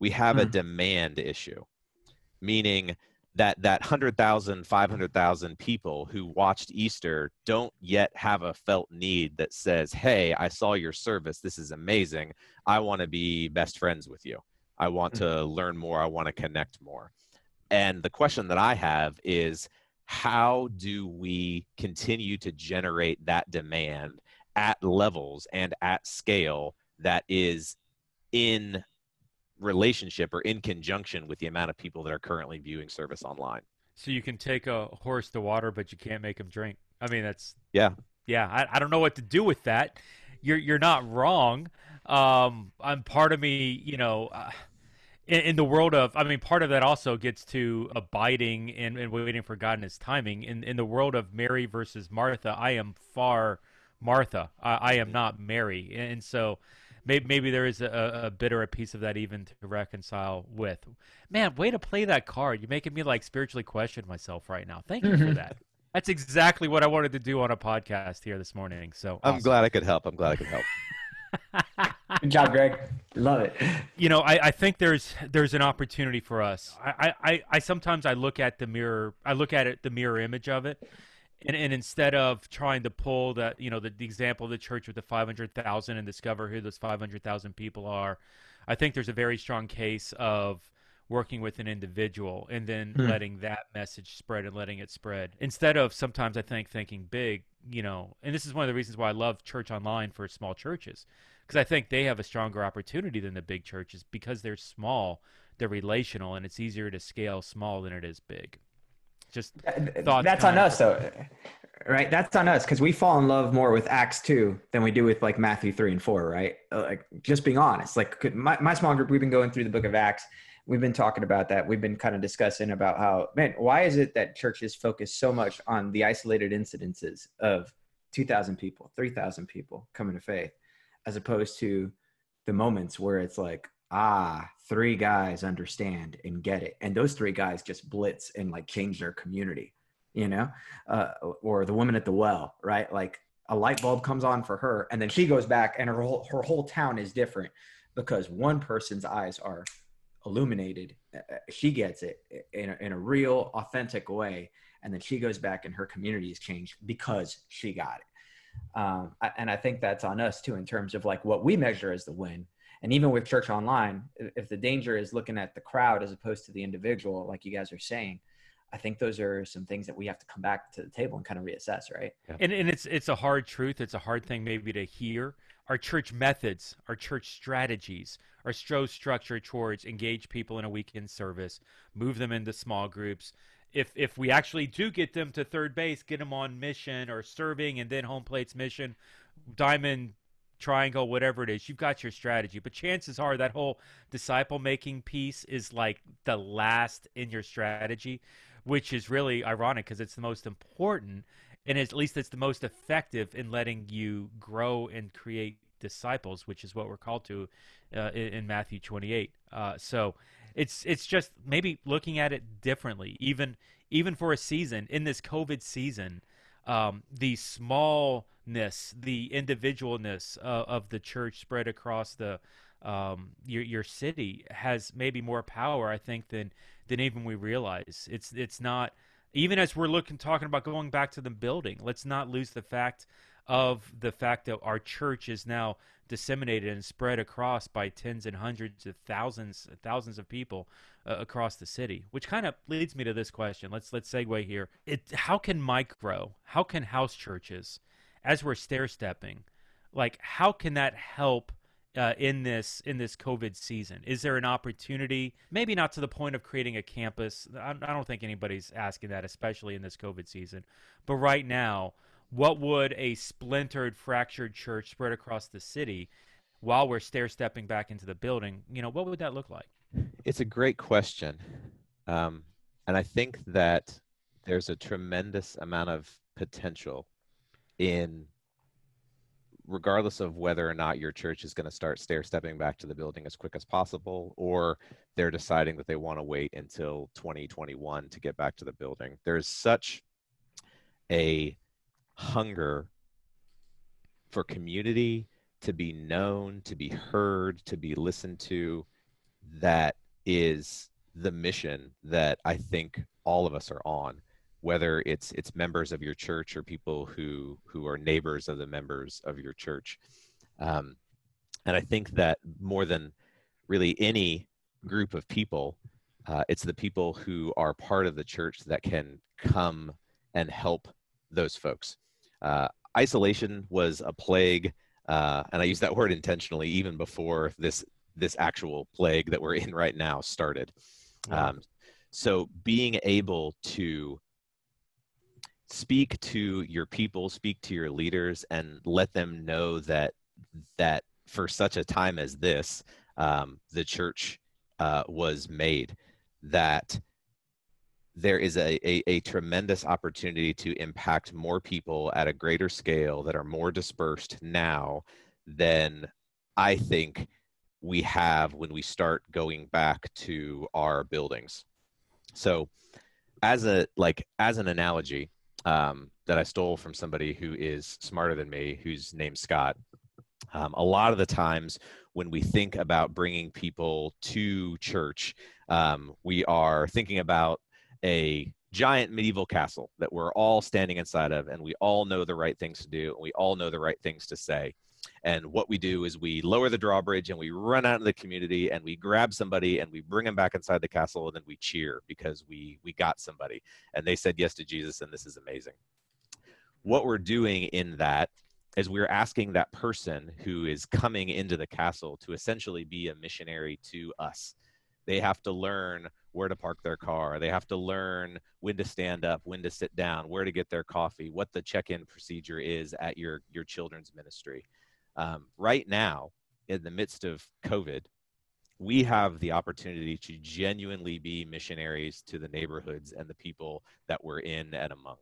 We have hmm. a demand issue, meaning that that 100,000, 500,000 people who watched Easter don't yet have a felt need that says, hey, I saw your service. This is amazing. I want to be best friends with you. I want to mm-hmm. learn more. I want to connect more. And the question that I have is how do we continue to generate that demand at levels and at scale that is in relationship or in conjunction with the amount of people that are currently viewing service online. So you can take a horse to water but you can't make him drink. I mean that's yeah. Yeah i, I don't know what to do with that. You're you're not wrong. Um i'm part of me you know uh, in, in, the world of, I mean, part of that also gets to abiding and, and waiting for God and His timing. In in the world of Mary versus Martha, I am far Martha. I, I am not Mary, and so maybe maybe there is a, a bit or a piece of that even to reconcile with. Man, way to play that card. You're making me like spiritually question myself right now. Thank you for (laughs) that. That's exactly what I wanted to do on a podcast here this morning. So I'm glad I could help. I'm glad I could help. (laughs) Good job, Greg. Love it. You know, I, I think there's there's an opportunity for us. I, I, I sometimes I look at the mirror I look at it the mirror image of it. And, and instead of trying to pull that, you know, the, the example of the church with the 500,000 and discover who those 500,000 people are, I think there's a very strong case of working with an individual and then hmm. letting that message spread and letting it spread instead of sometimes I think thinking big, you know, and this is one of the reasons why I love church online for small churches because I think they have a stronger opportunity than the big churches because they're small, they're relational, and it's easier to scale small than it is big. Just that's on us though, right? That's on us because we fall in love more with Acts two than we do with like Matthew three and four, right? Uh, like just being honest, like my my small group, we've been going through the book of Acts. We've been talking about that. We've been kind of discussing about how, man, why is it that churches focus so much on the isolated incidences of 2,000 people, 3,000 people coming to faith? as opposed to the moments where it's like ah three guys understand and get it. And those three guys just blitz and like change their community you know? Uh, or the woman at the well right? Like a light bulb comes on for her and then she goes back and her whole her whole town is different because one person's eyes are illuminated. Uh, uh, she gets it in a, in a real authentic way and then she goes back and her community is changed because she got it. Um, and I think that's on us too, in terms of like what we measure as the win. And even with church online, if the danger is looking at the crowd as opposed to the individual, like you guys are saying, I think those are some things that we have to come back to the table and kind of reassess, right? Yeah. And, and it's it's a hard truth. It's a hard thing maybe to hear. Our church methods, our church strategies are so structured towards engage people in a weekend service, move them into small groups, if if we actually do get them to third base, get them on mission or serving, and then home plate's mission, diamond triangle, whatever it is, you've got your strategy. But chances are that whole disciple making piece is like the last in your strategy, which is really ironic because it's the most important and at least it's the most effective in letting you grow and create disciples, which is what we're called to uh, in, in, Matthew 28. Uh, so it's it's just maybe looking at it differently, even even for a season in this COVID season. Um, the smallness, the individualness uh, of the church spread across the um, your your city has maybe more power, I think, than than even we realize. It's it's not even as we're looking talking about going back to the building. Let's not lose the fact of the fact that our church is now disseminated and spread across by tens and hundreds of thousands thousands of people uh, across the city which kind of leads me to this question let's let's segue here it how can micro how can house churches as we're stair stepping like how can that help uh, in this in this COVID season? Is there an opportunity? Maybe not to the point of creating a campus. I, I don't think anybody's asking that, especially in this COVID season. But right now, what would a splintered, fractured church spread across the city, while we're stair stepping back into the building? You know, what would that look like? It's a great question, um, and I think that there's a tremendous amount of potential in regardless of whether or not your church is going to start stair stepping back to the building as quick as possible or they're deciding that they want to wait until 2021 to get back to the building there's such a hunger for community to be known to be heard to be listened to that is the mission that i think all of us are on whether it's it's members of your church or people who who are neighbors of the members of your church. Um, and i think that more than really any group of people uh, it's the people who are part of the church that can come and help those folks uh, isolation was a plague uh, and i use that word intentionally even before this this actual plague that we're in right now started. Um, so being able to speak to your people speak to your leaders and let them know that that for such a time as this um, the church uh, was made that there is a, a, a, tremendous opportunity to impact more people at a greater scale that are more dispersed now than i think we have when we start going back to our buildings so as a like as an analogy um, that I stole from somebody who is smarter than me, who's named Scott. Um, a lot of the times when we think about bringing people to church, um, we are thinking about a giant medieval castle that we're all standing inside of, and we all know the right things to do, and we all know the right things to say. And what we do is we lower the drawbridge and we run out in the community and we grab somebody and we bring them back inside the castle and then we cheer because we we got somebody and they said yes to Jesus and this is amazing. What we're doing in that is we're asking that person who is coming into the castle to essentially be a missionary to us. They have to learn where to park their car. They have to learn when to stand up, when to sit down, where to get their coffee, what the check-in procedure is at your your children's ministry um, right now in the midst of covid we have the opportunity to genuinely be missionaries to the neighborhoods and the people that we're in and among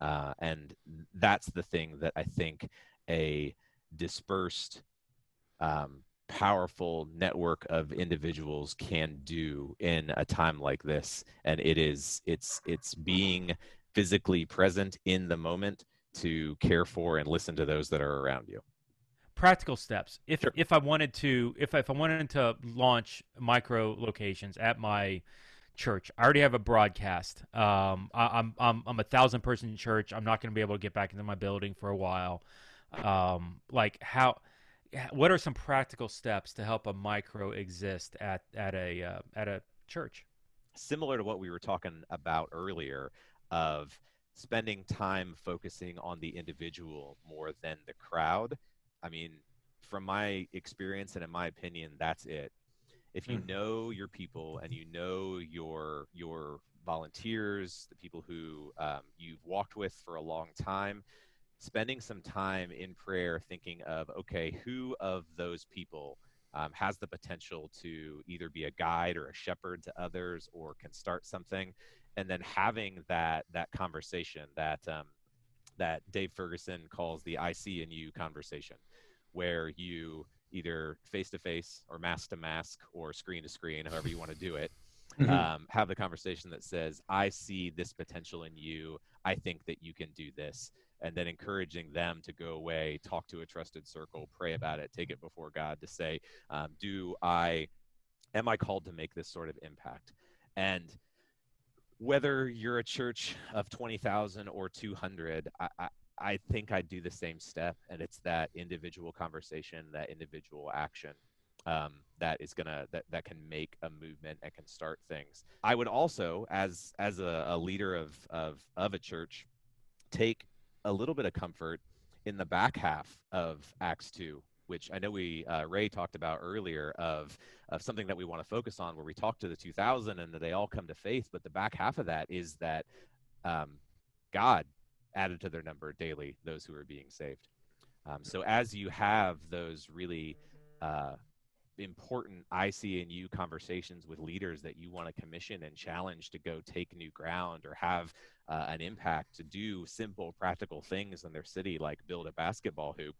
uh, and that's the thing that i think a dispersed um, powerful network of individuals can do in a time like this and it is it's it's being physically present in the moment to care for and listen to those that are around you practical steps. If sure. if I wanted to, if if I wanted to launch micro locations at my church, I already have a broadcast. Um, I, am I'm I'm a thousand person church. I'm not going to be able to get back into my building for a while. Um, like how, what are some practical steps to help a micro exist at at a uh, at a church? Similar to what we were talking about earlier, of spending time focusing on the individual more than the crowd I mean, from my experience and in my opinion, that's it. If you mm. know your people and you know your your volunteers, the people who um, you've walked with for a long time, spending some time in prayer, thinking of okay, who of those people um, has the potential to either be a guide or a shepherd to others, or can start something, and then having that that conversation that um, that Dave Ferguson calls the "I see in you" conversation where you either face to face or mask to mask or screen to screen, however you want to do it, (laughs) mm-hmm. um, have the conversation that says, I see this potential in you. I think that you can do this. And then encouraging them to go away, talk to a trusted circle, pray about it, take it before God to say, um, Do I, am I called to make this sort of impact? And whether you're a church of 20,000 or 200, I, I, I think I'd do the same step, and it's that individual conversation, that individual action um, that is gonna that that can make a movement and can start things. I would also, as as a, a leader of of of a church, take a little bit of comfort in the back half of Acts two, which I know we uh, Ray talked about earlier of of something that we want to focus on, where we talk to the 2000 and that they all come to faith. But the back half of that is that um, God added to their number daily those who are being saved. Um, so as you have those really uh, important IC&U conversations with leaders that you want to commission and challenge to go take new ground or have uh, an impact to do simple, practical things in their city, like build a basketball hoop,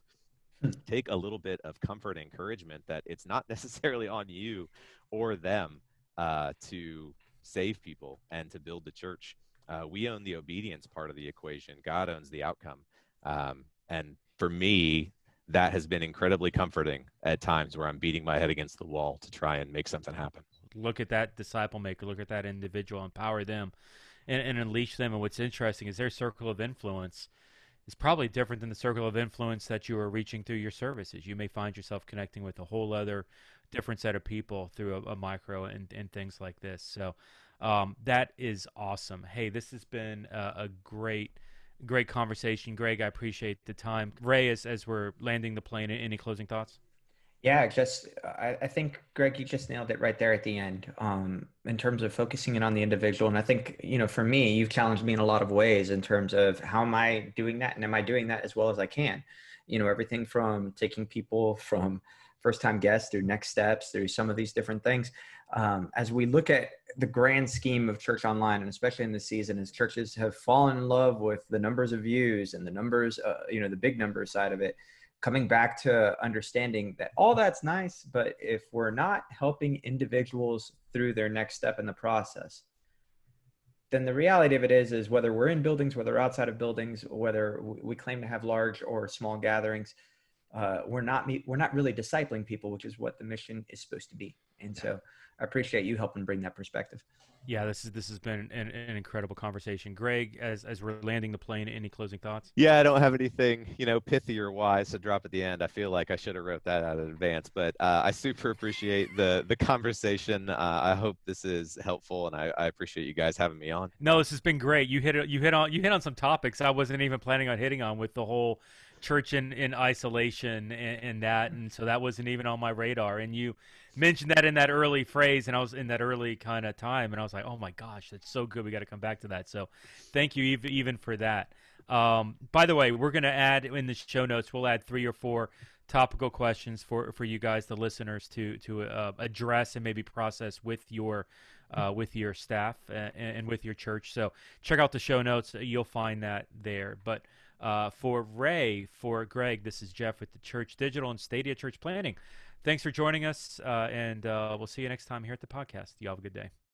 hmm. take a little bit of comfort and encouragement that it's not (laughs) necessarily on you or them uh, to save people and to build the church. Uh, we own the obedience part of the equation. God owns the outcome. Um, and for me, that has been incredibly comforting at times where I'm beating my head against the wall to try and make something happen. Look at that disciple maker, look at that individual, empower them and, and unleash them. And what's interesting is their circle of influence is probably different than the circle of influence that you are reaching through your services. You may find yourself connecting with a whole other different set of people through a, a micro and, and things like this. So um, that is awesome. Hey, this has been a, a great – great conversation, Greg. I appreciate the time. Ray, as as we're landing the plane, any closing thoughts? Yeah, just I, I think Greg, you just nailed it right there at the end. Um, in terms of focusing in on the individual, and I think you know, for me, you've challenged me in a lot of ways in terms of how am I doing that, and am I doing that as well as I can? You know, everything from taking people from first time guests through next steps through some of these different things um, as we look at the grand scheme of church online and especially in this season as churches have fallen in love with the numbers of views and the numbers uh, you know the big number side of it coming back to understanding that all that's nice but if we're not helping individuals through their next step in the process then the reality of it is is whether we're in buildings whether outside of buildings whether we claim to have large or small gatherings uh, we're not we're not really discipling people which is what the mission is supposed to be. And so I appreciate you helping bring that perspective. Yeah, this is this has been an, an, incredible conversation. Greg, as as we're landing the plane, any closing thoughts? Yeah, I don't have anything, you know, pithy or wise to drop at the end. I feel like I should have wrote that out in advance, but uh, I super appreciate the the conversation. Uh, I hope this is helpful, and I, I appreciate you guys having me on. No, this has been great. You hit you hit on you hit on some topics I wasn't even planning on hitting on with the whole church in, in isolation and, and, that and so that wasn't even on my radar. And you mentioned that in that early phrase and i was in that early kind of time and i was like oh my gosh that's so good we got to come back to that. So thank you even for that. Um, by the way we're going to add in the show notes we'll add three or four topical questions for for you guys the listeners to to uh, address and maybe process with your uh, with your staff and, and with your church. So check out the show notes you'll find that there. But uh, for Ray, for Greg, this is Jeff with the Church Digital and Stadia Church Planting. Thanks for joining us, uh, and uh, we'll see you next time here at the podcast. You all have a good day.